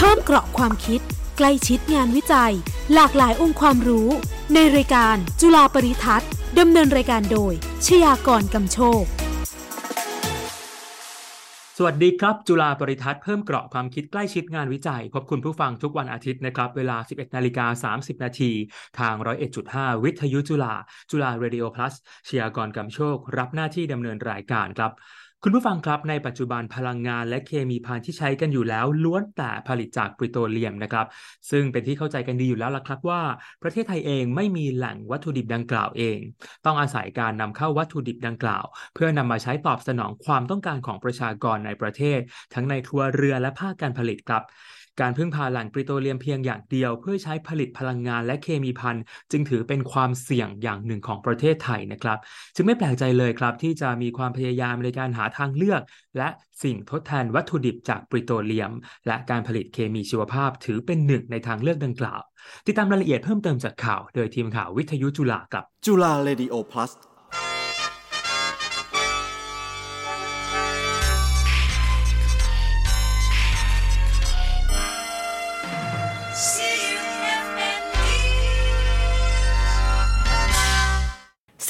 เพิ่มเกราะความคิด ใกล้ชิดงานวิจัย หลากหลายองค์ความรู้ ในรายการจุฬาปริทัศน์ดำเนินรายการโดย ชยากรกำโชค สวัสดีครับ จุฬาปริทัศน์เพิ่มเกราะความคิดใกล้ชิดงานวิจัย พบคุณผู้ฟังทุกวันอาทิตย์นะครับ เวลา 11นาฬิกา30 นาทีทาง 101.5 วิทยุจุฬาจุฬาเรดิโอ plus ชยากรกำโชค รับหน้าที่ดำเนินรายการครับ คุณผู้ฟังครับในปัจจุบันพลังงานและเคมีภัณฑ์ที่ใช้กันอยู่แล้ว ล้วนแต่ผลิตจากปิโตรเลียมนะครับ ซึ่งเป็นที่เข้าใจกันดีอยู่แล้วล่ะครับว่า ประเทศไทยเองไม่มีแหล่งวัตถุดิบดังกล่าวเอง ต้องอาศัยการนำเข้าวัตถุดิบดังกล่าว เพื่อนำมาใช้ตอบสนองความต้องการของประชากรในประเทศ ทั้งในครัวเรือนและภาคการผลิตครับ การพึ่งพาแหล่งปิโตรเลียมเพียงอย่างเดียว เพื่อใช้ผลิตพลังงานและเคมีภัณฑ์จึงถือเป็นความเสี่ยงอย่างหนึ่งของประเทศไทยนะครับ จึงไม่แปลกใจเลยครับ ที่จะมีความพยายามในการหาทางเลือก และสิ่งทดแทนวัตถุดิบจากปิโตรเลียม และการผลิตเคมีชีวภาพถือเป็นหนึ่งในทางเลือกดังกล่าว ติดตามรายละเอียดเพิ่มเติมจากข่าว โดยทีมข่าววิทยุจุฬากับจุฬาเรดิโอ plus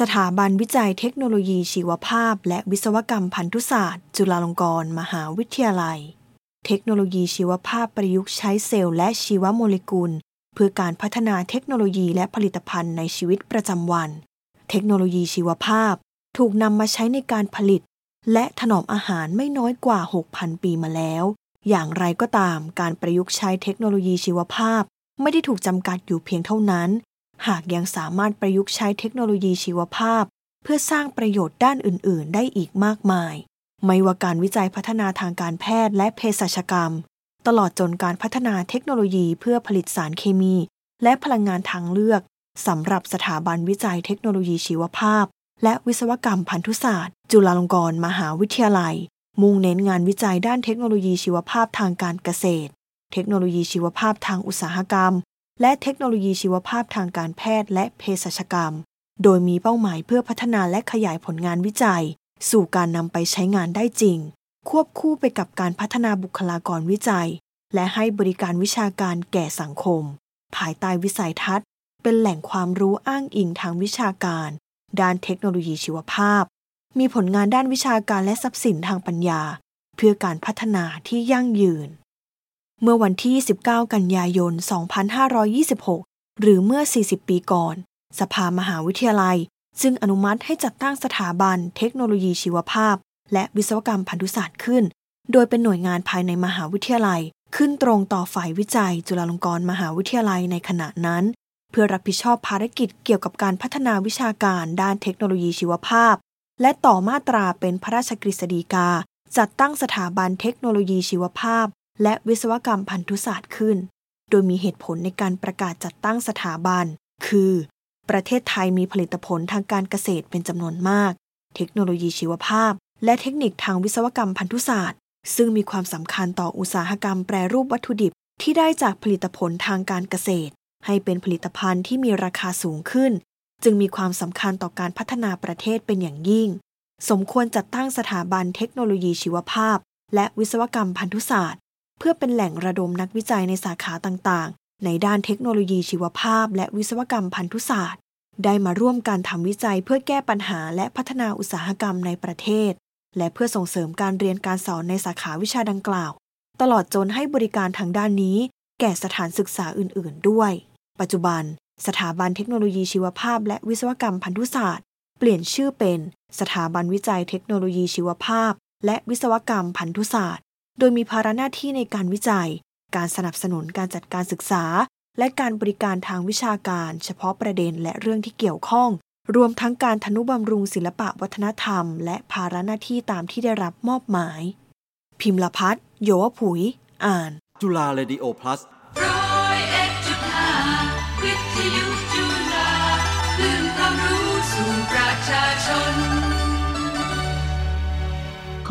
สถาบันวิจัยเทคโนโลยีชีวภาพ และวิศวกรรมพันธุศาสตร์ จุฬาลงกรณ์มหาวิทยาลัย เทคโนโลยีชีวภาพประยุกต์ใช้เซลล์และชีวโมเลกุล เพื่อการพัฒนาเทคโนโลยีและผลิตภัณฑ์ในชีวิตประจำวัน เทคโนโลยีชีวภาพ ถูกนำมาใช้ในการผลิต และถนอมอาหารไม่น้อยกว่า 6,000 ปีมาแล้ว อย่างไรก็ตาม การประยุกต์ใช้เทคโนโลยีชีวภาพ ไม่ได้ถูกจำกัดอยู่เพียงเท่านั้น หากยังสามารถประยุกต์ใช้เทคโนโลยีชีวภาพ เพื่อสร้างประโยชน์ด้านอื่น ๆ ได้อีกมากมาย ไม่ว่าการวิจัยพัฒนาทางการแพทย์และเภสัชกรรม ตลอดจนการพัฒนาเทคโนโลยีเพื่อผลิตสารเคมี และพลังงานทางเลือกสำหรับสถาบันวิจัยเทคโนโลยีชีวภาพ และวิศวกรรมพันธุศาสตร์ จุฬาลงกรณ์มหาวิทยาลัย มุ่งเน้นงานวิจัยด้านเทคโนโลยีชีวภาพทางการเกษตร เทคโนโลยีชีวภาพทางอุตสาหกรรม และเทคโนโลยีชีวภาพทางการแพทย์และเภสัชกรรม โดยมีเป้าหมายเพื่อพัฒนาและขยายผลงานวิจัย สู่การนำไปใช้งานได้จริง ควบคู่ไปกับการพัฒนาบุคลากรวิจัย และให้บริการวิชาการแก่สังคม ภายใต้วิสัยทัศน์ เป็นแหล่งความรู้อ้างอิงทางวิชาการ ด้านเทคโนโลยีชีวภาพ มีผลงานด้านวิชาการและทรัพย์สินทางปัญญา เพื่อการพัฒนาที่ยั่งยืน เมื่อวันที่ 19 กันยายน 2526 หรือเมื่อ 40 ปีก่อน สภามหาวิทยาลัย ซึ่งอนุมัติให้จัดตั้งสถาบันเทคโนโลยีชีวภาพ และวิศวกรรมพันธุศาสตร์ขึ้น โดยเป็นหน่วยงานภายในมหาวิทยาลัย ขึ้นตรงต่อฝ่ายวิจัย จุฬาลงกรณ์มหาวิทยาลัยในขณะนั้น เพื่อรับผิดชอบภารกิจเกี่ยวกับการพัฒนาวิชาการด้านเทคโนโลยีชีวภาพ และต่อมาตราเป็นพระราชกฤษฎีกา จัดตั้งสถาบันเทคโนโลยีชีวภาพ และวิศวกรรมพันธุศาสตร์ขึ้น โดยมีเหตุผลในการประกาศจัดตั้งสถาบัน คือ ประเทศไทยมีผลิตผลทางการเกษตรเป็นจำนวนมาก เทคโนโลยีชีวภาพ และเทคนิคทางวิศวกรรมพันธุศาสตร์ ซึ่งมีความสำคัญต่ออุตสาหกรรมแปรรูปวัตถุดิบที่ได้จากผลิตผลทางการเกษตร ให้เป็นผลิตภัณฑ์ที่มีราคาสูงขึ้น จึงมีความสำคัญต่อการพัฒนาประเทศเป็นอย่างยิ่ง สมควรจัดตั้งสถาบันเทคโนโลยีชีวภาพ และวิศวกรรมพันธุศาสตร์ เพื่อเป็นแหล่งระดมนักวิจัยในสาขาต่างๆ ในด้านเทคโนโลยีชีวภาพ และวิศวกรรมพันธุศาสตร์ ได้มาร่วมการทำวิจัยเพื่อแก้ปัญหาและพัฒนาอุตสาหกรรมในประเทศ และเพื่อส่งเสริมการเรียนการสอนในสาขาวิชาดังกล่าว ตลอดจนให้บริการทางด้านนี้ แก่สถานศึกษาอื่น ๆ ด้วย ปัจจุบัน สถาบันเทคโนโลยีชีวภาพ และวิศวกรรมพันธุศาสตร์ เปลี่ยนชื่อเป็น สถาบันวิจัยเทคโนโลยีชีวภาพ และวิศวกรรมพันธุศาสตร์ โดยมีภาระหน้าที่ในการวิจัย การสนับสนุนการจัดการศึกษา และการบริการทางวิชาการ เฉพาะประเด็นและเรื่องที่เกี่ยวข้อง รวมทั้งการทนุบำรุงศิลปะวัฒนธรรม และภาระหน้าที่ตามที่ได้รับมอบหมาย พิมพ์ละพัฒน์โยวผุย อ่าน จุฬาเรดิโอ plus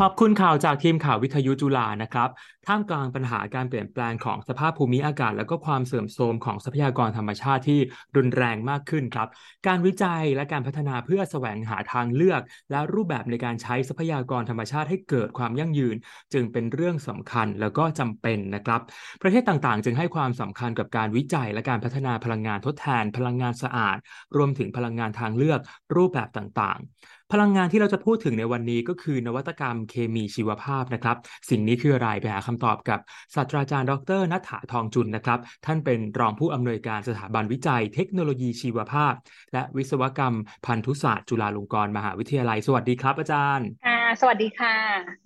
ขอบคุณข่าวจากทีมข่าววิทยุจุฬานะครับ ท่ามกลางปัญหาการเปลี่ยนแปลงของสภาพภูมิอากาศ และก็ความเสื่อมโทรมของทรัพยากรธรรมชาติที่รุนแรงมากขึ้นครับ การวิจัยและการพัฒนาเพื่อแสวงหาทางเลือก และรูปแบบในการใช้ทรัพยากรธรรมชาติให้เกิดความยั่งยืน จึงเป็นเรื่องสำคัญแล้วก็จำเป็นนะครับ ประเทศต่างๆ จึงให้ความสำคัญกับการวิจัยและการพัฒนาพลังงานทดแทน พลังงานสะอาด รวมถึงพลังงานทางเลือกรูปแบบต่างๆ พลังงานที่เราจะพูดถึงในวันนี้ก็คือนวัตกรรมเคมีชีวภาพนะครับ สิ่งนี้คืออะไรไปหาคำตอบกับศาสตราจารย์ ดรนัฐฐาทองจุลนะครับ ท่านเป็นรองผู้อำนวยการสถาบันวิจัย เทคโนโลยีชีวภาพ และวิศวกรรมพันธุศาสตร์จุฬาลงกรณ์มหาวิทยาลัย สวัสดีครับ อาจารย์ค่ะสวัสดีค่ะ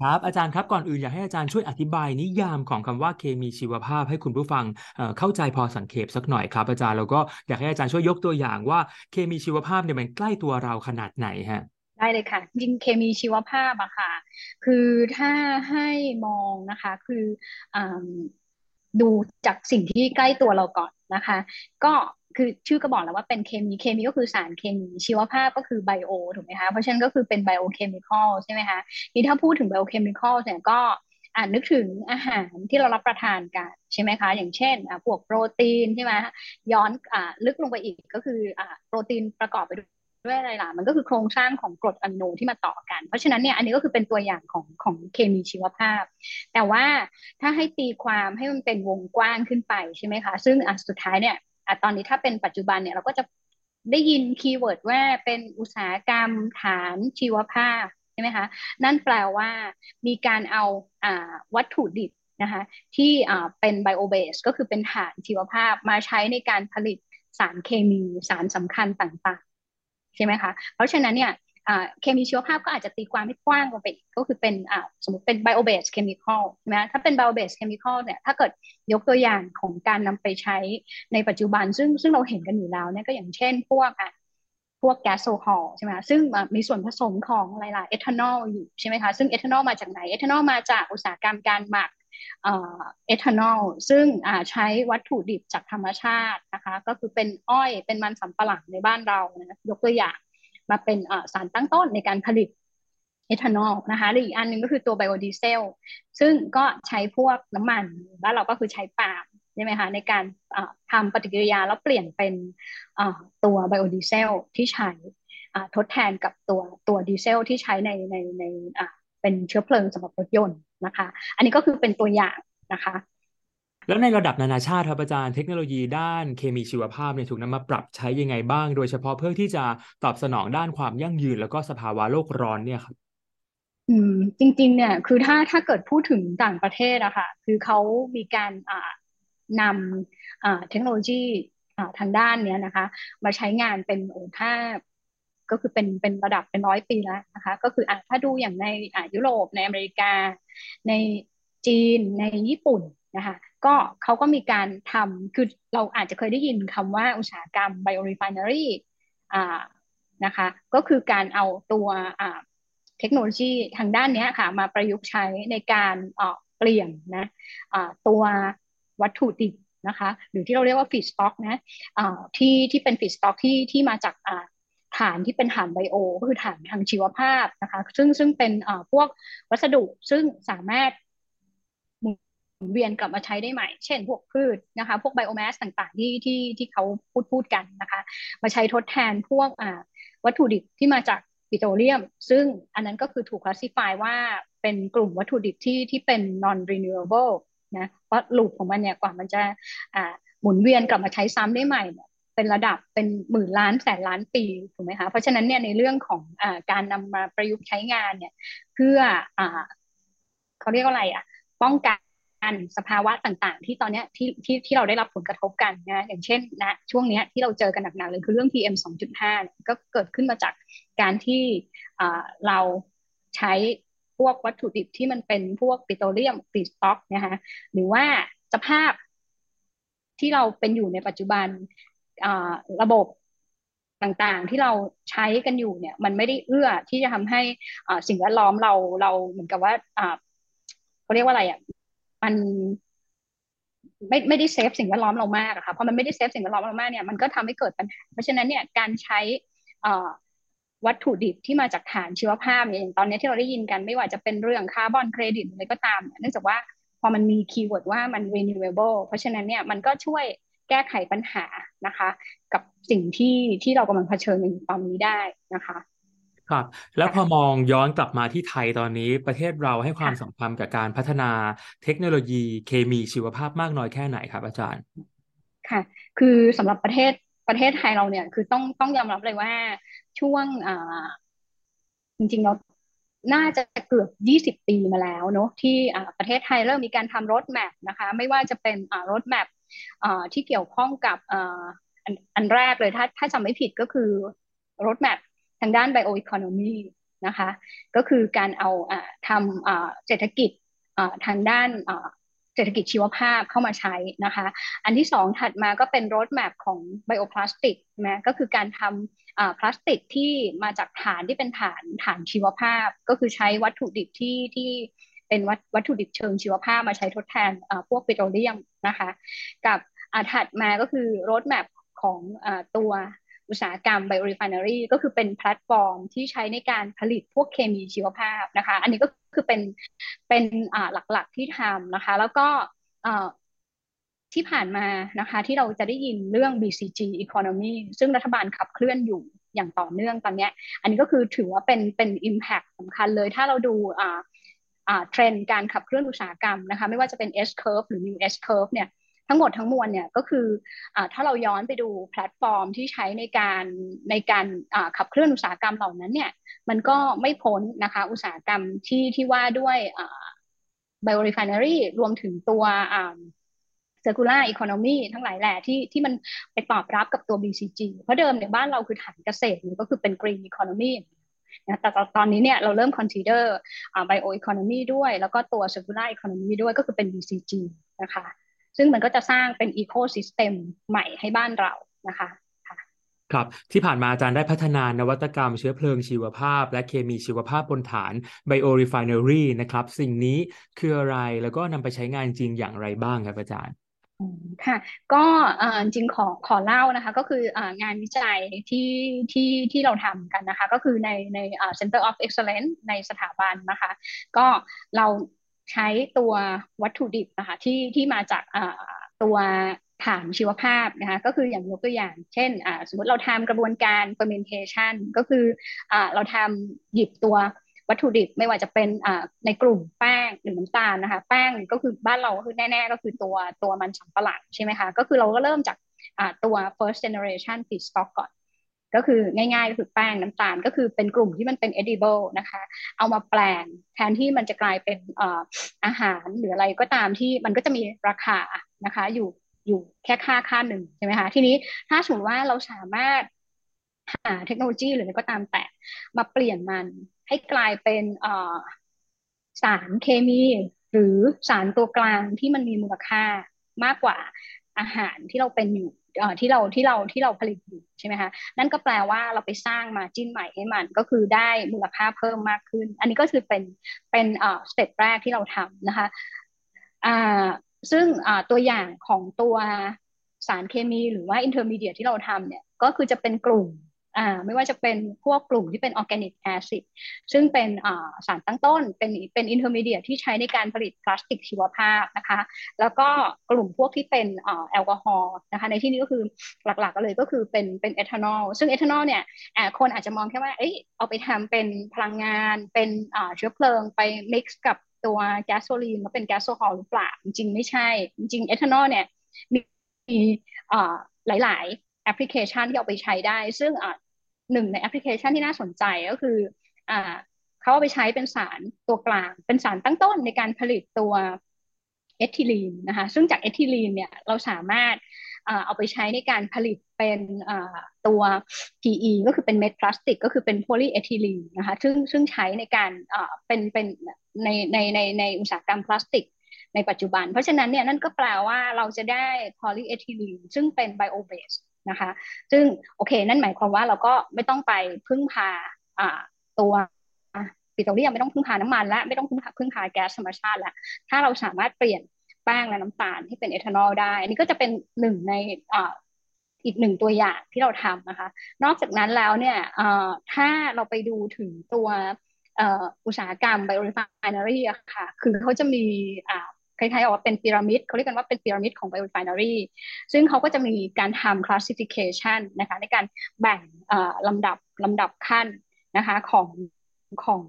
ครับ อาจารย์ครับก่อนอื่นอยากให้อาจารย์ช่วยอธิบายนิยามของคำว่าเคมีชีวภาพให้คุณผู้ฟังเอ่อเข้าใจพอสังเขปสักหน่อยครับ อาจารย์แล้วก็อยากให้อาจารย์ช่วยยกตัวอย่างว่าเคมีชีวภาพเนี่ยมันใกล้ตัวเราขนาดไหนฮะ ได้เลยค่ะ จริงเคมีชีวภาพอะค่ะ คือถ้าให้มองนะคะ คืออดูจากสิ่งที่ใกล้ตัวเราก่อนนะคะ ก็คือชื่อก็บอกแล้วว่าเป็นเคมีเคมีก็คือสารเคมีชีวภาพก็คือ bio ถูกไหมคะ เพราะฉะนั้นก็คือเป็น biochemical ใช่ไหมคะนี่ถ้าพูดถึง biochemical เนี่ยก็อ่านนึกถึงอาหารที่เรารับประทานกันใช่ไหมคะ อย่างเช่นพวกโปรตีนใช่ไหมย้อนอลึกลงไปอีกก็คืออโปรตีนประกอบไปด้วย ด้วยอะไรล่ะ มันก็คือโครงสร้างของกรดอะมิโนที่มาต่อกัน เพราะฉะนั้นเนี่ยอันนี้ก็คือเป็นตัวอย่างของของเคมีชีวภาพ แต่ว่าถ้าให้ตีความให้มันเป็นวงกว้างขึ้นไปใช่ไหมคะ ซึ่งอะสุดท้ายเนี่ยอตอนนี้ถ้าเป็นปัจจุบันเนี่ยเราก็จะได้ยิน keyword ว่าเป็นอุตสาหกรรมฐานชีวภาพใช่ไหมคะนั่นแปลว่ามีการเอาอวัตถุดิบนะคะที่เป็น bio-based ก็คือเป็นฐานชีวภาพมาใช้ในการผลิตสารเคมีสารสำคัญต่างๆ ใช่ไหมคะ เพราะฉะนั้นเนี่ยเคมีชีวภาพก็อาจจะตีความให้กว้างลงไปก็คือเป็นสมมติเป็น bio based chemical ใช่ไหมถ้าเป็น bio based chemical เนี่ยถ้าเกิดยกตัวอย่างของการนำไปใช้ในปัจจุบัน ซึ่งซึ่งเราเห็นกันอยู่แล้วเนี่ยก็อย่างเช่นพวกอะพวกแก๊สโซฮอลใช่ไหมซึ่งมีส่วนผสมของอะไรล่ะเอทานอลอยู่ใช่ไหมคะ ซึ่งเอทานอลมาจากไหน เอทานอลมาจากอุตสาหกรรมการหมัก เอทานอลซึ่งใช้วัตถุดิบจากธรรมชาตินะคะก็คือเป็นอ้อยเป็นมันสำปะหลังในบ้านเรานะยกตัวอย่างมาเป็นสารตั้งต้นในการผลิตเอทานอลนะคะหรืออีกอันหนึ่งก็คือตัวไบโอดีเซลซึ่งก็ใช้พวกน้ำมันบ้านเราก็คือใช้ปาล์มใช่ไหมคะในการทำปฏิกิริยาแล้วเปลี่ยนเป็นตัวไบโอดีเซลที่ใช้ทดแทนกับตัวตัวดีเซลที่ใช้ในในในเป็นเชื้อเพลิงสำหรับรถยนต์ นะคะ อันนี้ก็คือเป็นตัวอย่างนะคะ แล้วในระดับนานาชาติครับอาจารย์เทคโนโลยีด้านเคมีชีวภาพเนี่ยถูกนำมาปรับใช้ยังไงบ้าง โดยเฉพาะเพื่อที่จะตอบสนองด้านความยั่งยืน แล้วก็สภาวะโลกร้อนเนี่ยครับอืมจริง ๆ เนี่ยคือถ้าถ้าเกิดพูดถึงต่างประเทศอะค่ะคือเขามีการอ่านำอ่าเทคโนโลยีอ่าทางด้านเนี้ยนะคะ มาใช้งานเป็นโอ้ถ้า ก็คือเป็นเป็นระดับเป็นร้อยปีแล้วนะคะ ก็คืออ่าถ้าดูอย่างในอ่ายุโรปในอเมริกา ในจีนในญี่ปุ่นนะคะก็เขาก็มีการทำคือเราอาจจะเคยได้ยินคำว่าอุตสาหกรรม biorefinery อ่านะคะก็คือการเอาตัวอ่าเทคโนโลยีทางด้านนี้ค่ะมาประยุกต์ใช้ในการเปลี่ยนนะตัววัตถุดิบนะคะหรือที่เราเรียกว่า feedstock นะที่ที่เป็น feedstock ที่ที่มาจากฐานที่เป็นฐาน bio ก็คือฐานทางชีวภาพนะคะ ซึ่งซึ่งเป็นพวกวัสดุซึ่งสามารถหมุนเวียนกลับมาใช้ได้ใหม่ เช่น พวกพืชนะคะ พวกไบโอแมสต่างๆ ที่ที่ที่เขาพูดพูดกันนะคะ มาใช้ทดแทนพวกวัตถุดิบที่มาจากปิโตรเลียม ซึ่งอันนั้นก็คือถูกคลาสสิฟายว่าเป็นกลุ่มวัตถุดิบที่ที่เป็น non renewable นะเพราะลูปของมันเนี่ยกว่ามันจะหมุนเวียนกลับมาใช้ซ้ำได้ใหม่ เป็นระดับเป็นหมื่นล้านแสนล้านปีถูกไหมคะเพราะฉะนั้นเนี่ยในเรื่องของอการนำมาประยุกต์ใช้งานเนี่ยเพื่ออเขาเรียกว่าอะไรอะป้องกันสภาวะต่างๆ ที่ตอนนี้ที่ที่ที่เราได้รับผลกระทบกันนะอย่างเช่นนะช่วงนี้ที่เราเจอกันหนักๆเลยคือเรื่อง PM 2.5 ก็เกิดขึ้นมาจากการที่เราใช้พวกวัตถุดิบที่มันเป็นพวกปิโตรเลียมฟีดสต็อกนะคะหรือว่าสภาพที่เราเป็นอยู่ในปัจจุบัน ระบบต่างๆที่เราใช้กันอยู่เนี่ย มันไม่ได้เอื้อที่จะทำให้สิ่งแวดล้อมเราเราเหมือนกับว่าเขาเรียกว่าอะไรอะมันไม่ไม่ได้ save สิ่งแวดล้อมเรามากอะค่ะพอมันไม่ได้ save สิ่งแวดล้อมเรามากเนี่ยมันก็ทำให้เกิดปัญหา เพราะฉะนั้นเนี่ยการใช้วัตถุดิบที่มาจากฐานชีวภาพเนี่ยอย่างตอนนี้ที่เราได้ยินกันไม่ว่าจะเป็นเรื่องคาร์บอนเครดิตอะไรก็ตามเนื่องจากว่าพอมันมี keyword ว่ามัน renewable เพราะฉะนั้นเนี่ยมันก็ช่วย แก้ไขปัญหานะคะ กับสิ่งที่ที่เรากำลังเผชิญอยู่ตอนนี้ได้นะคะครับแล้วพอมองย้อนกลับมาที่ไทยตอนนี้ประเทศเราให้ความค่ะสำคัญกับการพัฒนาเทคโนโลยีเคมีชีวภาพมากน้อยแค่ไหนครับอาจารย์ ค่ะ คือสำหรับประเทศประเทศไทยเราเนี่ยคือต้องต้องยอมรับเลยว่าช่วงอ่าจริงๆเราน่าจะเกือบ 20 ปีมาแล้วเนอะที่อ่าประเทศไทยเริ่มมีการทำรถแมพนะคะ ไม่ว่าจะเป็นอ่ารถแมพอ่า ที่เกี่ยวข้องกับอ,อันแรกเลยถ้าถ้าจำไม่ผิดก็คือรถแมพทางด้าน bioeconomy นะคะก็คือการเอาอทำเศรษฐกิจทางด้านเศรษฐกิจชีวภาพเข้ามาใช้นะคะ อันที่สองถัดมาก็เป็นรถแมพของไบโอพลาสติกนะก็คือการทำพลาสติกที่มาจากฐานที่เป็นฐานฐานชีวภาพ ก็คือใช้วัตถุดิบที่ที่ เป็นวัตถุดิบเชิงชีวภาพมาใช้ทดแทนพวกปิโตรเลียมนะคะ กับถัดมาก็คือ roadmap ของอตัวอุตสาหกรรม biorefinery ก็คือเป็นแพลตฟอร์มที่ใช้ในการผลิตพวกเคมีชีวภาพนะคะ อันนี้ก็คือเป็นเป็นหลักๆที่ทำนะคะ แล้วก็ที่ผ่านมานะคะ ที่เราจะได้ยินเรื่อง BCG economy ซึ่งรัฐบาลขับเคลื่อนอยู่อย่างต่อเนื่องตอนนี้ อันนี้ก็คือถือว่าเป็นเป็น impact สำคัญเลย ถ้าเราดูอ่าอ่า เทรนด์การขับเคลื่อนอุตสาหกรรมนะคะไม่ว่าจะเป็น S curve หรือ New S curve เนี่ยทั้งหมดทั้งมวลเนี่ยก็คืออถ้าเราย้อนไปดูแพลตฟอร์มที่ใช้ในการในการขับเคลื่อนอุตสาหกรรมเหล่านั้นเนี่ยมันก็ไม่พ้นนะคะอุตสาหกรรมที่ที่ว่าด้วย biorefinery รวมถึงตัว circular economy ทั้งหลายแหล่ที่ที่มันไปตอบรับกับตัว BCG เพราะเดิมเนี่ยบ้านเราคือฐานเกษตรก็คือเป็น green economy นะแต่ตอนนี้เนี่ยเราเริ่ม consider อ่า bio economy ด้วย แล้วก็ตัว circular economy ด้วยก็คือเป็น BCG นะคะ ซึ่งมันก็จะสร้างเป็น ecosystem ใหม่ให้บ้านเรานะคะครับที่ผ่านมาอาจารย์ได้พัฒนานวัตกรรมเชื้อเพลิงชีวภาพ และเคมีชีวภาพบนฐาน biorefinery นะครับ สิ่งนี้คืออะไรแล้วก็นำไปใช้งานจริงอย่างไรบ้างครับอาจารย์ ค่ะ ก็จริงขอขอเล่านะคะ ก็คืองานวิจัยที่ที่ที่เราทำกันนะคะ ก็คือในในอ่า Center of Excellence ในสถาบันนะคะ ก็เราใช้ตัววัตถุดิบนะคะที่ที่มาจากตัวฐานชีวภาพนะคะก็คืออย่างยกตัวอย่าง เช่นสมมติเราทำกระบวนการ fermentation ก็คืออเราทำหยิบตัว วัตถุดิบไม่ว่าจะเป็นในกลุ่มแป้งหรือน้ำตาลนะคะ แป้งก็คือบ้านเราก็คือแน่ๆ ก็คือตัวตัวมันสำปะหลังใช่ไหมคะ ก็คือเราก็เริ่มจากตัว first generation feedstock ก่อน ก็คือง่ายๆก็คือแป้งน้ำตาลก็คือเป็นกลุ่มที่มันเป็น edible นะคะ เอามาแปลงแทนที่มันจะกลายเป็นอาอาหารหรืออะไรก็ตามที่มันก็จะมีราคานะคะอยู่อยู่แค่ค่าค่าหนึ่งใช่ไหมคะทีนี้ถ้าสมมติว่าเราสามารถหาเทคโนโลยีหรืออะไรก็ตามแต่มาเปลี่ยนมัน ให้กลายเป็นสารเคมี หรือสารตัวกลางที่มันมีมูลค่ามากกว่าอาหารที่เราเป็นอยู่ที่เราที่เราที่เราผลิตอยู่ใช่ไหมคะนั่นก็แปลว่าเราไปสร้าง margin ใหม่ให้มันก็คือได้มูลค่าเพิ่มมากขึ้น อันนี้ก็คือเป็นเป็นเอ่อ step แรกที่เราทำนะคะอ่าซึ่งอ่าตัวอย่างของตัวสารเคมีหรือว่า intermediate ที่เราทำเนี่ยก็คือจะเป็นกลุ่ม อ่าไม่ว่าจะเป็นพวกกลุ่มที่เป็น organic acid ซึ่งเป็นอ่าสารตั้งต้น เป็นเป็น intermediate ที่ใช้ในการผลิตพลาสติกชีวภาพนะคะ แล้วก็กลุ่มพวกที่เป็นอ่าแอลกอฮอล์นะคะ ในที่นี้ก็คือหลักๆก็เลยก็คือเป็นเป็นเอทานอลซึ่งเอทานอลเนี่ยอ่าคนอาจจะมองแค่ว่าเอ้ยเอาไปทำเป็นพลังงาน เป็นอ่าเชื้อเพลิงไป mix กับตัวแก๊สโซลีนมาเป็นแก๊สโซฮอลหรือเปล่าจริงไม่ใช่ จริงเอทานอลเนี่ยมีอ่าหลาย แอปพลิเคชันที่เอาไปใช้ได้ ซึ่งอ่าหนึ่งในแอปพลิเคชันที่น่าสนใจก็คืออ่เขาเอาไปใช้เป็นสารตัวกลาง เป็นสารตั้งต้นในการผลิตตัวเอทิลีนนะคะซึ่งจากเอทิลีนเนี่ยเราสามารถเอาไปใช้ในการผลิตเป็นตัว PE ก็คือเป็นเม็ดพลาสติก ก็คือเป็นโพลีเอทิลีนนะคะซึ่งซึ่งใช้ในการเป็นเป็นในในในในอุตสาหกรรมพลาสติก ในปัจจุบัน เพราะฉะนั้นเนี่ยนั่นก็แปลว่าเราจะได้โพลีเอทิลีนซึ่งเป็น bio-based นะคะ ซึ่งโอเค นั่นหมายความว่าเราก็ไม่ต้องไปพึ่งพาตัวปิโตรเลียมไม่ต้องพึ่งพาน้ำมันและไม่ต้องพึ่งพาพึ่งพาแก๊สธรรมชาติแล้วถ้าเราสามารถเปลี่ยนแป้งและน้ำตาลให้เป็นเอทานอลได้ อันนี้ก็จะเป็นหนึ่งในอีกหนึ่งตัวอย่างที่เราทำนะคะ นอกจากนั้นแล้วเนี่ยถ้าเราไปดูถึงตัวอุตสาหกรรม biorefinery อะค่ะ คือเขาจะมี คล้ายๆว่าเป็นพีระมิดเขาเรียกกันว่าเป็นพีระมิดของ biorefinery ซึ่งเขาก็จะมีการทำ classification นะคะในการแบ่งลำดับลำดับขั้นนะคะของของ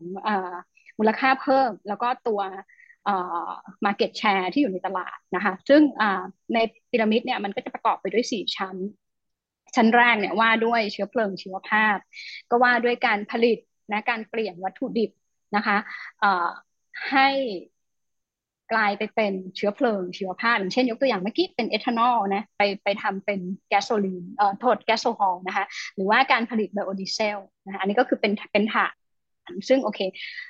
มูลค่าเพิ่มแล้วก็ตัว market share ที่อยู่ในตลาดนะคะซึ่งในพีระมิดเนี่ยมันก็จะประกอบไปด้วย 4 ชั้น ชั้นแรกเนี่ยว่าด้วยเชื้อเพลิงชีวภาพ ก็ว่าด้วยการผลิตนะการเปลี่ยนวัตถุดิบนะคะให้ กลายไปเป็นเชื้อเพลิงชีวภาพอย่างเช่นยกตัวอย่างเมื่อกี้เป็นเอทานอลนะไปไปทำเป็นแก๊สโซลีนเอ่อโทษแก๊สโซฮอลนะคะหรือว่าการผลิตไบโอดีเซลนะคะอันนี้ก็คือเป็นเป็นฐานซึ่งโอเค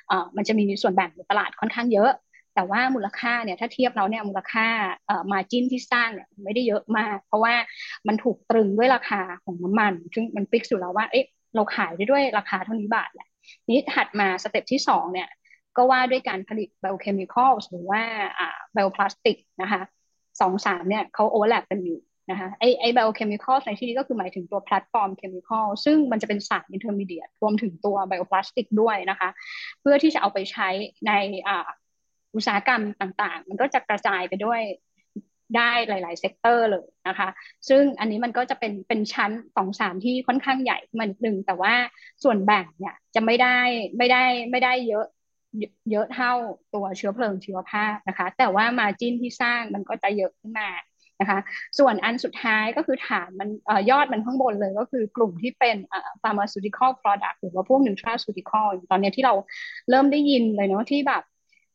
เอ่อมันจะมีส่วนแบ่งในตลาดค่อนข้างเยอะ แต่ว่ามูลค่าเนี่ยถ้าเทียบแล้วเนี่ยมูลค่าเอ่อ margin ที่สร้างเนี่ยไม่ได้เยอะมาก เพราะว่ามันถูกตรึงด้วยราคาของน้ำมัน ซึ่งมัน fix อยู่แล้วว่าเอ๊ะเราขายได้ด้วยราคาเท่านี้บาทแหละนี้ถัดมา step ที่สองเนี่ย ก็ว่าด้วยการผลิต biochemical หรือว่า bioplastic นะคะสองสามเนี่ยเขา overlap กันอยู่นะคะไอไอ biochemical ในที่นี้ก็คือหมายถึงตัว platform chemical ซึ่งมันจะเป็นสาร intermediate รวมถึงตัว bioplastic ด้วยนะคะ เพื่อที่จะเอาไปใช้ในอ่าอุตสาหกรรมต่างๆ มันก็จะกระจายไปด้วยได้หลายๆ sector เลยนะคะ ซึ่งอันนี้มันก็จะเป็นเป็นชั้นสองสามที่ค่อนข้างใหญ่มันหนึ่งแต่ว่าส่วนแบ่งเนี่ยจะไม่ได้ไม่ได้ไม่ได้เยอะ เยอะเท่าตัวเชื้อเพลิงชีวภาพนะคะ แต่ว่า margin ที่สร้างมันก็จะเยอะขึ้นมานะคะ ส่วนอันสุดท้ายก็คือฐานมันยอดมันข้างบนเลยก็คือกลุ่มที่เป็น pharmaceutical product หรือว่าพวก nutraceutical ตอนนี้ที่เราเริ่มได้ยินเลยเนาะที่แบบ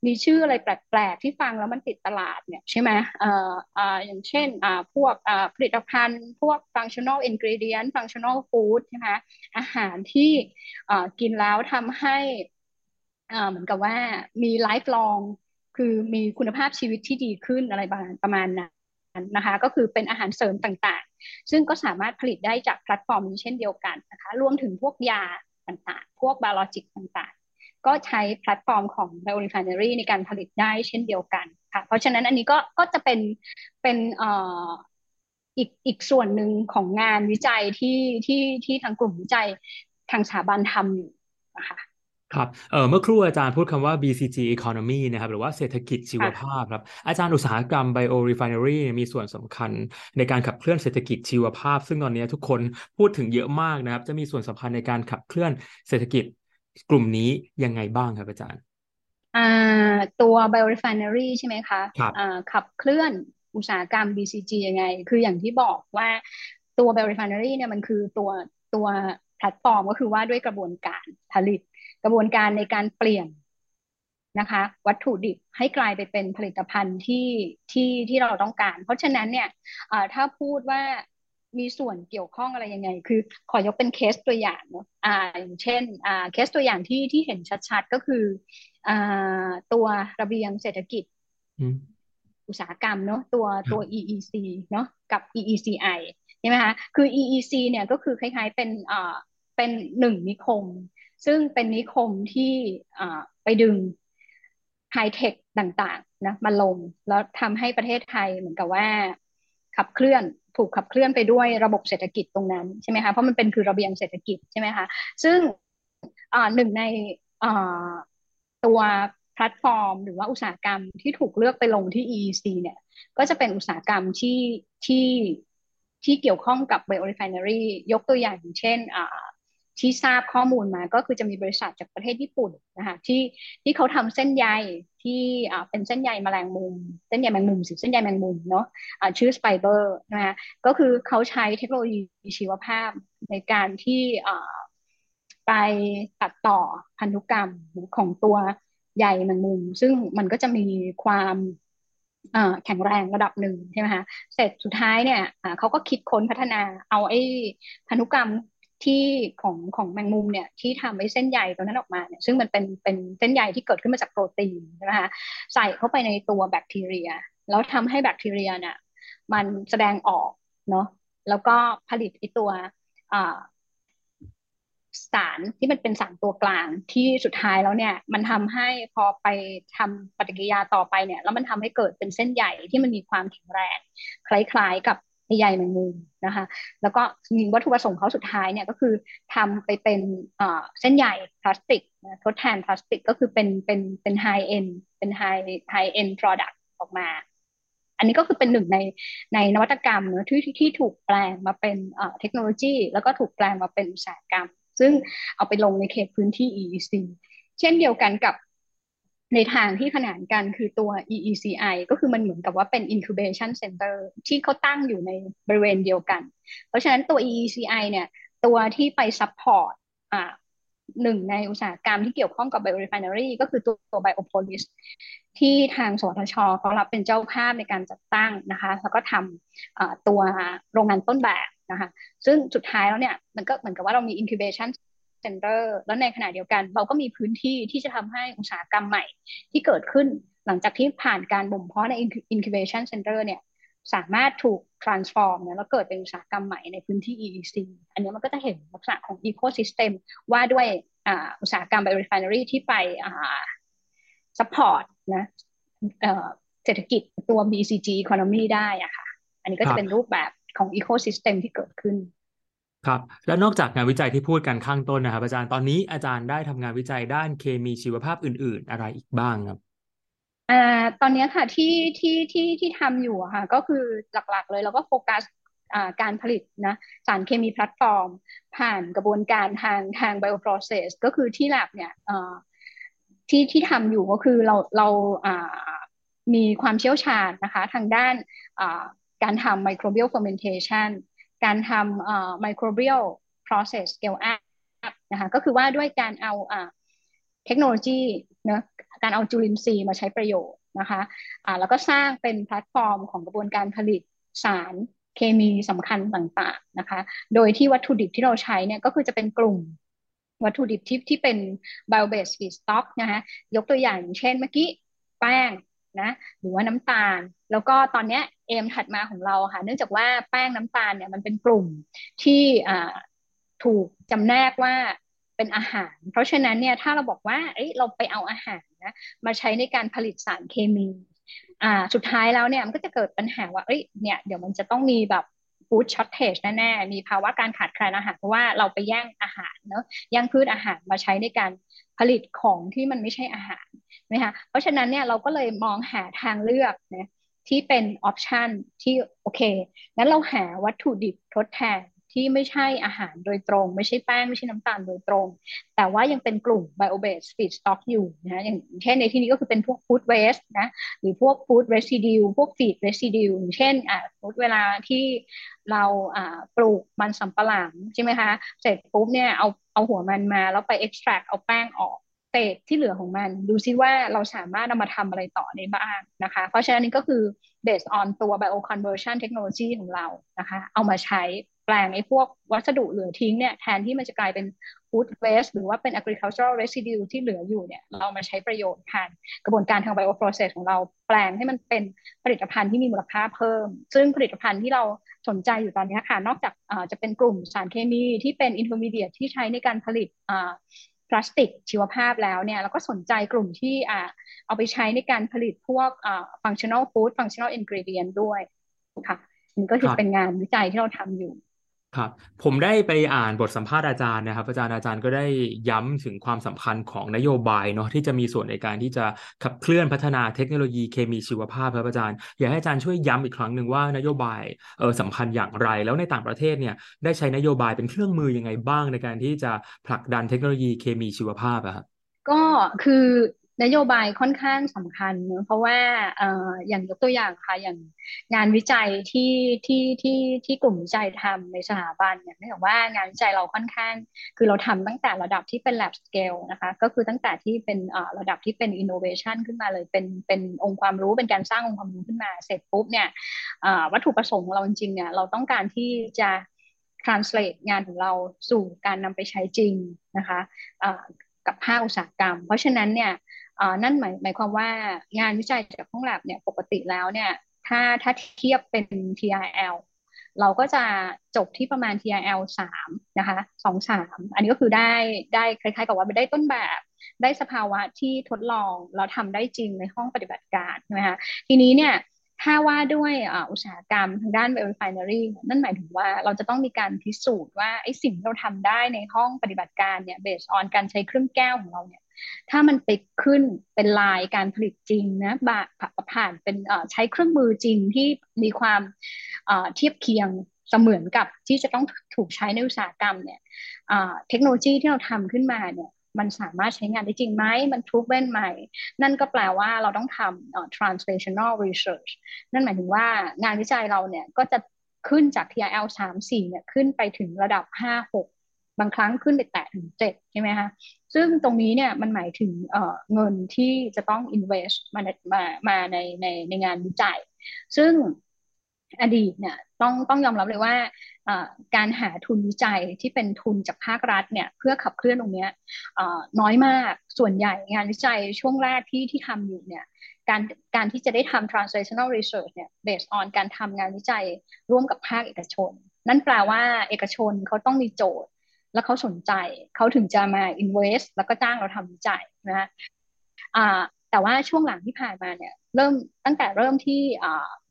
มีชื่ออะไรแปลกๆที่ฟังแล้วมันติดตลาดเนี่ยใช่ไหมเอ่ออ่าอย่างเช่นอ่าพวกอ่าผลิตภัณฑ์ พวก functional ingredient functional food ใช่ไหมอาหารที่อ่ากินแล้วทำให้ เหมือนกับว่ามี lifelong คือมีคุณภาพชีวิตที่ดีขึ้นอะไรประมาณประมาณนั้นนะคะ ก็คือเป็นอาหารเสริมต่างๆ ซึ่งก็สามารถผลิตได้จากแพลตฟอร์มนี้เช่นเดียวกันนะคะ รวมถึงพวกยาต่างๆ พวก biologic ต่างๆ ก็ใช้แพลตฟอร์มของ Biorefinery ในการผลิตได้เช่นเดียวกันค่ะ เพราะฉะนั้นอันนี้ก็ก็จะเป็นเป็นเอ่ออีกอีกส่วนหนึ่งของงานวิจัยที่ที่ที่ทางกลุ่มวิจัยทางสถาบันทำอยู่นะคะ ครับเออเมื่อครู่อาจารย์พูดคำว่า BCG economy นะครับหรือว่าเศรษฐกิจชีวภาพครับอาจารย์อุตสาหกรรม biorefinery มีส่วนสำคัญในการขับเคลื่อนเศรษฐกิจชีวภาพ ซึ่งตอนนี้ทุกคนพูดถึงเยอะมากนะครับ จะมีส่วนสำคัญในการขับเคลื่อนเศรษฐกิจกลุ่มนี้ยังไงบ้างครับอาจารย์ตัว bio refinery ใช่ไหมคะครับขับเคลื่อนอุตสาหกรรม BCG ยังไง คืออย่างที่บอกว่าตัว bio refinery เนี่ยมันคือตัวตัวแพลตฟอร์มก็คือว่าด้วยกระบวนการผลิต กระบวนการในการเปลี่ยนนะคะ วัตถุดิบให้กลายไปเป็นผลิตภัณฑ์ที่ที่ที่เราต้องการ เพราะฉะนั้นเนี่ยถ้าพูดว่ามีส่วนเกี่ยวข้องอะไรยังไง คือขอยกเป็นเคสตัวอย่างเนาะอ่าอย่างเช่นอ่าเคสตัวอย่างที่ที่เห็นชัดๆ ก็คืออ่าตัวระเบียงเศรษฐกิจอุตสาหกรรมเนาะตัวตัว EEC เนาะกับ EECI ใช่ไหมคะคือ EEC เนี่ยก็คือคล้ายๆเป็นอ่าเป็นหนึ่งนิคม ซึ่งเป็นนิคมที่ไปดึงไฮเทคต่างๆนะมาลง แล้วทำให้ประเทศไทยเหมือนกับว่าขับเคลื่อนถูกขับเคลื่อนไปด้วยระบบเศรษฐกิจตรงนั้นใช่ไหมคะเพราะมันเป็นคือระเบียงเศรษฐกิจใช่ไหมคะซึ่งหนึ่งในตัวแพลตฟอร์ม หรือว่าอุตสาหกรรมที่ถูกเลือกไปลงที่ EEC เนี่ยก็จะเป็นอุตสาหกรรมที่ที่ที่เกี่ยวข้องกับ biorefinery ยกตัวอย่างเช่น ที่ทราบข้อมูลมาก็คือจะมีบริษัทจากประเทศญี่ปุ่นนะคะที่ที่เขาทำเส้นใยที่เป็นเส้นใยแมลงมุม เส้นใยแมงมุมสิเส้นใยแมงมุมเนาะชื่อสไปเบอร์นะคะก็คือเขาใช้เทคโนโลยีชีวภาพในการที่ไปตัดต่อพันธุกรรมของตัวใยแมงมุม ซึ่งมันก็จะมีความแข็งแรงระดับหนึ่งใช่ไหมคะเสร็จสุดท้ายเนี่ยเขาก็คิดค้นพัฒนาเอาไอ้พันธุกรรม ที่ของของแมงมุมเนี่ยที่ทำให้เส้นใยตรงนั้นออกมาเนี่ยซึ่งมันเป็นเป็นเส้นใยที่เกิดขึ้นมาจากโปรตีนใช่ไหมคะใส่เข้าไปในตัวแบคทีเรีย แล้วทำให้แบคทีเรียเนี่ยมันแสดงออกเนาะแล้วก็ผลิตไอตัวสารที่มันเป็นสารตัวกลางที่สุดท้ายแล้วเนี่ย มันทำให้พอไปทำปฏิกิริยาต่อไปเนี่ย แล้วมันทำให้เกิดเป็นเส้นใหญ่ที่มันมีความแข็งแรง คล้ายๆกับ ใยแมงมุมนะคะ แล้วก็มีวัตถุประสงค์เขาสุดท้ายเนี่ยก็คือทำไปเป็นเส้นใยพลาสติกทดแทนพลาสติกก็คือเป็นเป็นเป็น high-end เป็น high high-end product ออกมา อันนี้ก็คือเป็นหนึ่งในในนวัตกรรมเนอะที่ที่ถูกแปลงมาเป็นเทคโนโลยี แล้วก็ถูกแปลงมาเป็นอุตสาหกรรม ซึ่งเอาไปลงในเขตพื้นที่ EEC เช่นเดียวกันกับ ในทางที่ขนานกันคือตัว EECI ก็คือมันเหมือนกับว่าเป็น incubation center ที่เขาตั้งอยู่ในบริเวณเดียวกัน เพราะฉะนั้นตัว EECI เนี่ย ตัวที่ไป support อ่าหนึ่งในอุตสาหกรรมที่เกี่ยวข้องกับ biorefinery ก็คือตัวตัว biopolis ที่ทางสวทชเขารับเป็นเจ้าภาพในการจัดตั้งนะคะ แล้วก็ทำตัวโรงงานต้นแบบนะคะ ซึ่งสุดท้ายแล้วเนี่ย มันก็เหมือนกับว่าเรามี incubation เซ็นเตอร์แล้วในขณะเดียวกัน เราก็มีพื้นที่ที่จะทำให้อุตสาหกรรมใหม่ ที่เกิดขึ้นหลังจากที่ผ่านการบ่มเพาะใน incubation center เนี่ยสามารถถูก transform เนี่ยแล้วเกิดเป็นอุตสาหกรรมใหม่ในพื้นที่ EEC อันนี้มันก็จะเห็นลักษณะของ ecosystem ว่าด้วยอุตสาหกรรม biorefinery ที่ไป support นะเศรษฐกิจตัว BCG economy ได้อะค่ะ อันนี้ก็จะเป็นรูปแบบของ ecosystem ที่เกิดขึ้น ครับแล้วนอกจากงานวิจัยที่พูดกันข้างต้นนะครับ อาจารย์ตอนนี้อาจารย์ได้ทำงานวิจัยด้านเคมีชีวภาพอื่น ๆ อะไรอีกบ้างครับอ่าตอนนี้ค่ะที่ที่ที่ที่ทำอยู่ค่ะ ก็คือหลักๆเลยเราก็โฟกัสอ่าการผลิตนะสารเคมีแพลตฟอร์ม ผ่านกระบวนการทางทาง bioprocess ก็คือที่ lab เนี่ยอ่าที่ที่ทำอยู่ก็คือเราเราอ่ามีความเชี่ยวชาญนะคะ ทางด้านอ่าการทำ microbial fermentation การทำ microbial process scale up นะคะก็คือว่าด้วยการเอาเทคโนโลยีเนะการเอาจุลินทรีย์มาใช้ประโยชน์นะคะะแล้วก็สร้างเป็นแพลตฟอร์มของกระบวนการผลิตสารเคมีสำคัญต่างๆนะคะ โดยที่วัตถุดิบที่เราใช้เนี่ยก็คือจะเป็นกลุ่มวัตถุดิบที่ที่เป็น bio based feedstock นะคะยกตัวอย่างเช่นเมื่อกี้แป้งนะหรือว่าน้ำตาล แล้วก็ตอนนี้ เอมถัดมาของเราค่ะเนื่องจากว่าแป้งน้ำตาลเนี่ยมันเป็นกลุ่มที่ถูกจำแนกว่าเป็นอาหาร เพราะฉะนั้นเนี่ยถ้าเราบอกว่าเอ้ยเราไปเอาอาหารนะมาใช้ในการผลิตสารเคมีอ่าสุดท้ายแล้วเนี่ยมันก็จะเกิดปัญหาว่าเอ้ยเนี่ยเดี๋ยวมันจะต้องมีแบบฟู้ดช็อตเทจแน่ๆ มีภาวะการขาดแคลนอาหาร เพราะว่าเราไปแย่งอาหารเนาะแย่งพืชอาหารมาใช้ในการผลิตของที่มันไม่ใช่อาหารนะคะเพราะฉะนั้นเนี่ยเราก็เลยมองหาทางเลือกนะ ที่เป็นออปชันที่โอเคงั้นเราหาวัตถุดิบทดแทนที่ไม่ใช่อาหารโดยตรง ไม่ใช่แป้ง ไม่ใช่น้ำตาลโดยตรง แต่ว่ายังเป็นกลุ่ม bio-based feedstock อยู่นะอย่างเช่นในที่นี้ก็คือเป็นพวก food waste นะหรือพวก food residue พวก feed residue อย่างเช่นอ่าเวลาที่เราอ่าปลูกมันสำปะหลังใช่ไหมคะ เสร็จปุ๊บเนี่ยเอาเอาหัวมันมาแล้วไป extract เอาแป้งออก เศษที่เหลือของมัน ดูซิว่าเราสามารถนำมาทำอะไรต่อได้บ้างนะคะ เพราะฉะนั้นนี่ก็คือ based on ตัว bioconversion technology ของเรานะคะ เอามาใช้แปลงไอ้พวกวัสดุเหลือทิ้งเนี่ยแทนที่มันจะกลายเป็น food waste หรือว่าเป็น agricultural residue ที่เหลืออยู่เนี่ยเรามาใช้ประโยชน์ผ่านกระบวนการทาง bioprocess ของเราแปลงให้มันเป็นผลิตภัณฑ์ที่มีมูลค่าเพิ่ม ซึ่งผลิตภัณฑ์ที่เราสนใจอยู่ตอนนี้ค่ะ นอกจากจะเป็นกลุ่มสารเคมีที่เป็น intermediate ที่ใช้ในการผลิต พลาสติกชีวภาพแล้วเนี่ยเราก็สนใจกลุ่มที่เอาไปใช้ในการผลิตพวก functional food functional ingredient ด้วยค่ะนี่ก็คือเป็นงานวิจัยที่เราทำอยู่ ครับผมได้ไปอ่านบทสัมภาษณ์อาจารย์นะครับ อาจารย์อาจารย์ก็ได้ย้ำถึงความสำคัญของนโยบายเนาะที่จะมีส่วนในการที่จะขับเคลื่อนพัฒนาเทคโนโลยีเคมีชีวภาพครับอาจารย์ อยากให้อาจารย์ช่วยย้ำอีกครั้งหนึ่งว่านโยบายเออสำคัญอย่างไร แล้วในต่างประเทศเนี่ยได้ใช้นโยบายเป็นเครื่องมือยังไงบ้างในการที่จะผลักดันเทคโนโลยีเคมีชีวภาพอะครับก็คือ นโยบายค่อนข้างสำคัญเนอะเพราะว่าเอ่ออย่างยกตัวอย่างค่ะอย่างงานวิจัยที่ที่ที่ที่กลุ่มวิจัยทำในสถาบันเนี่ยเนื่องจากว่างานวิจัยเราค่อนข้าง คือเราทำตั้งแต่ระดับที่เป็น lab scale นะคะก็คือตั้งแต่ที่เป็นเอ่อระดับที่เป็น innovation ขึ้นมาเลยเป็นเป็นองค์ความรู้เป็นการสร้างองค์ความรู้ขึ้นมาเสร็จปุ๊บเนี่ยวัตถุประสงค์ของเราจริงๆเนี่ยเราต้องการที่จะ translate งานของเราสู่การนำไปใช้จริงนะคะกับภาคอุตสาหกรรม เพราะฉะนั้นเนี่ย นั่นหมายหมายความว่างานวิจัยจากห้องแลบเนี่ยปกติแล้วเนี่ยถ้าถ้าเทียบเป็น TRL เราก็จะจบที่ประมาณ TRL 3นะคะ2 3อันนี้ก็คือได้ได้คล้ายๆกับว่าได้ต้นแบบ ได้สภาวะที่ทดลองเราทำได้จริงในห้องปฏิบัติการใช่ไหมคะทีนี้เนี่ยถ้าว่าด้วยอุตสาหกรรมทางด้าน biorefinery นั่นหมายถึงว่าเราจะต้องมีการพิสูจน์ว่าไอ้สิ่งที่เราทำได้ในห้องปฏิบัติการเนี่ย based on การใช้เครื่องแก้วของเราเนี่ย ถ้ามันไปขึ้นเป็นลายการผลิตจริงนะบาผ่านเป็นใช้เครื่องมือจริงที่มีความเทียบเคียงเสมือนกับที่จะต้องถูกใช้ในอุตสาหกรรมเนี่ยเทคโนโลยีที่เราทำขึ้นมาเนี่ยมันสามารถใช้งานได้จริงไหม มันทุกเว้นไหม นั่นก็แปลว่าเราต้องทำ translational research นั่นหมายถึงว่างานวิจัยเราเนี่ยก็จะขึ้นจาก TIL 3 4เนี่ยขึ้นไปถึงระดับ 5 6 บางครั้งขึ้นไปแตะถึง7ใช่ไหมคะซึ่งตรงนี้เนี่ยมันหมายถึงเเงินที่จะต้อง invest มามามาในในในงานวิจัย ซึ่งอดีตเนี่ยต้องต้องยอมรับเลยว่าการหาทุนวิจัยที่เป็นทุนจากภาครัฐเนี่ยเพื่อขับเคลื่อนตรงนี้น้อยมากส่วนใหญ่งานวิจัยช่วงแรกที่ที่ทำอยู่เนี่ยการการที่จะได้ทำ translational research เนี่ย based on การทำงานวิจัยร่วมกับภาคเอกชน นั่นแปลว่าเอกชนเขาต้องมีโจทย์ แล้วเขาสนใจเขาถึงจะมา invest แล้วก็จ้างเราทำวิจัยนะแต่ว่าช่วงหลังที่ผ่านมาเนี่ยเริ่มตั้งแต่เริ่มที่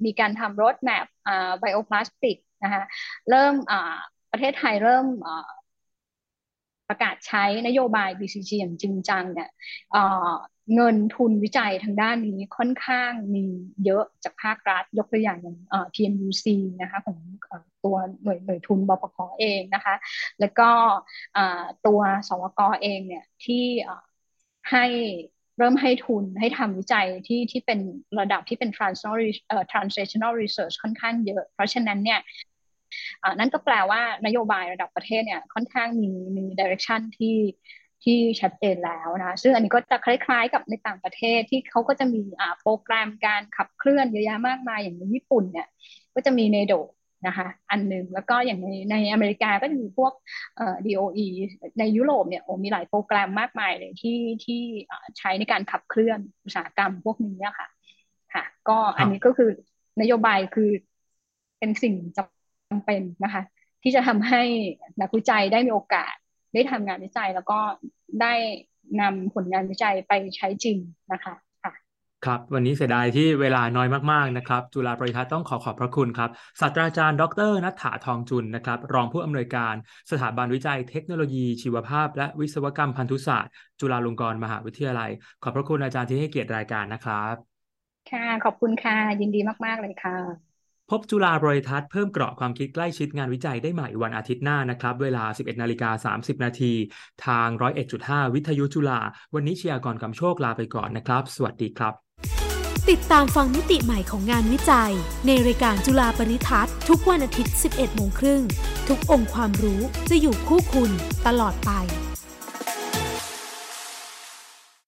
มีการทำรถแมพไบโอพลาสติกนะคะเริ่มประเทศไทยเริ่ม ประกาศใช้นโยบาย BCG อย่างจริงจังเนี่ยเงินทุนวิจัยทางด้านนี้ค่อนข้างมีเยอะจากภาครัฐ ยกตัวอย่างอย่าง TNUC นะคะของตัวหน่วยหน่วยทุนบปพเองนะคะ แล้วก็ตัวสวกเองเนี่ยที่ให้เริ่มให้ทุนให้ทำวิจัยที่ที่เป็นระดับที่เป็น transnational research ค่อนข้างเยอะ เพราะฉะนั้นเนี่ย นั่นก็แปลว่านโยบายระดับประเทศเนี่ยค่อนข้างมีมี direction ที่ที่ชัดเจนแล้วนะ ซึ่งอันนี้ก็จะคล้ายๆ กับในต่างประเทศที่เขาก็จะมีอ่าโปรแกรมการขับเคลื่อนเยอะแยะมากมายอย่างในญี่ปุ่นเนี่ยก็จะมีในโดนะคะอันหนึ่งแล้วก็อย่างในในอเมริกาก็จะมีพวกเอ่อ DOE ในยุโรปเนี่ยโอ้มีหลายโปรแกรมมากมายเลยที่ที่ใช้ในการขับเคลื่อนอุตสาหกรรมพวกนี้ค่ะค่ะ ก็อันนี้ก็คือนโยบายคือเป็นสิ่งจำ เป็นนะคะ ที่จะทำให้นักวิจัยได้มีโอกาส ได้ทำงานวิจัยแล้วก็ได้นำผลงานวิจัยไปใช้จริงนะคะครับ วันนี้เสียดายที่เวลาน้อยมากๆนะครับ จุฬาปริทัศน์ต้องขอขอบพระคุณครับศาสตราจารย์ ดรนัฐถาทองจุนนะครับ รองผู้อำนวยการสถาบันวิจัยเทคโนโลยี ชีวภาพ และวิศวกรรมพันธุศาสตร์ จุฬาลงกรณ์มหาวิทยาลัย ขอบพระคุณอาจารย์ที่ให้เกียรติรายการนะครับ ค่ะ ขอบคุณค่ะ ยินดีมาก ๆ เลยค่ะ พบจุฬาบริทัศน์เพิ่มเกราะความคิดใกล้ชิดงานวิจัยได้ใหม่วันอาทิตย์หน้านะครับ เวลา 11นาฬิกา30 นาทีทาง 101.5 วิทยุจุฬาวันนี้เชียร์ก่อนกำโชคลาไปก่อนนะครับ สวัสดีครับ ติดตามฟังมิติใหม่ของงานวิจัย ในรายการจุฬาบริทัศน์ทุกวันอาทิตย์ 11โมงครึ่งทุกองค์ความรู้จะอยู่คู่คุณตลอดไป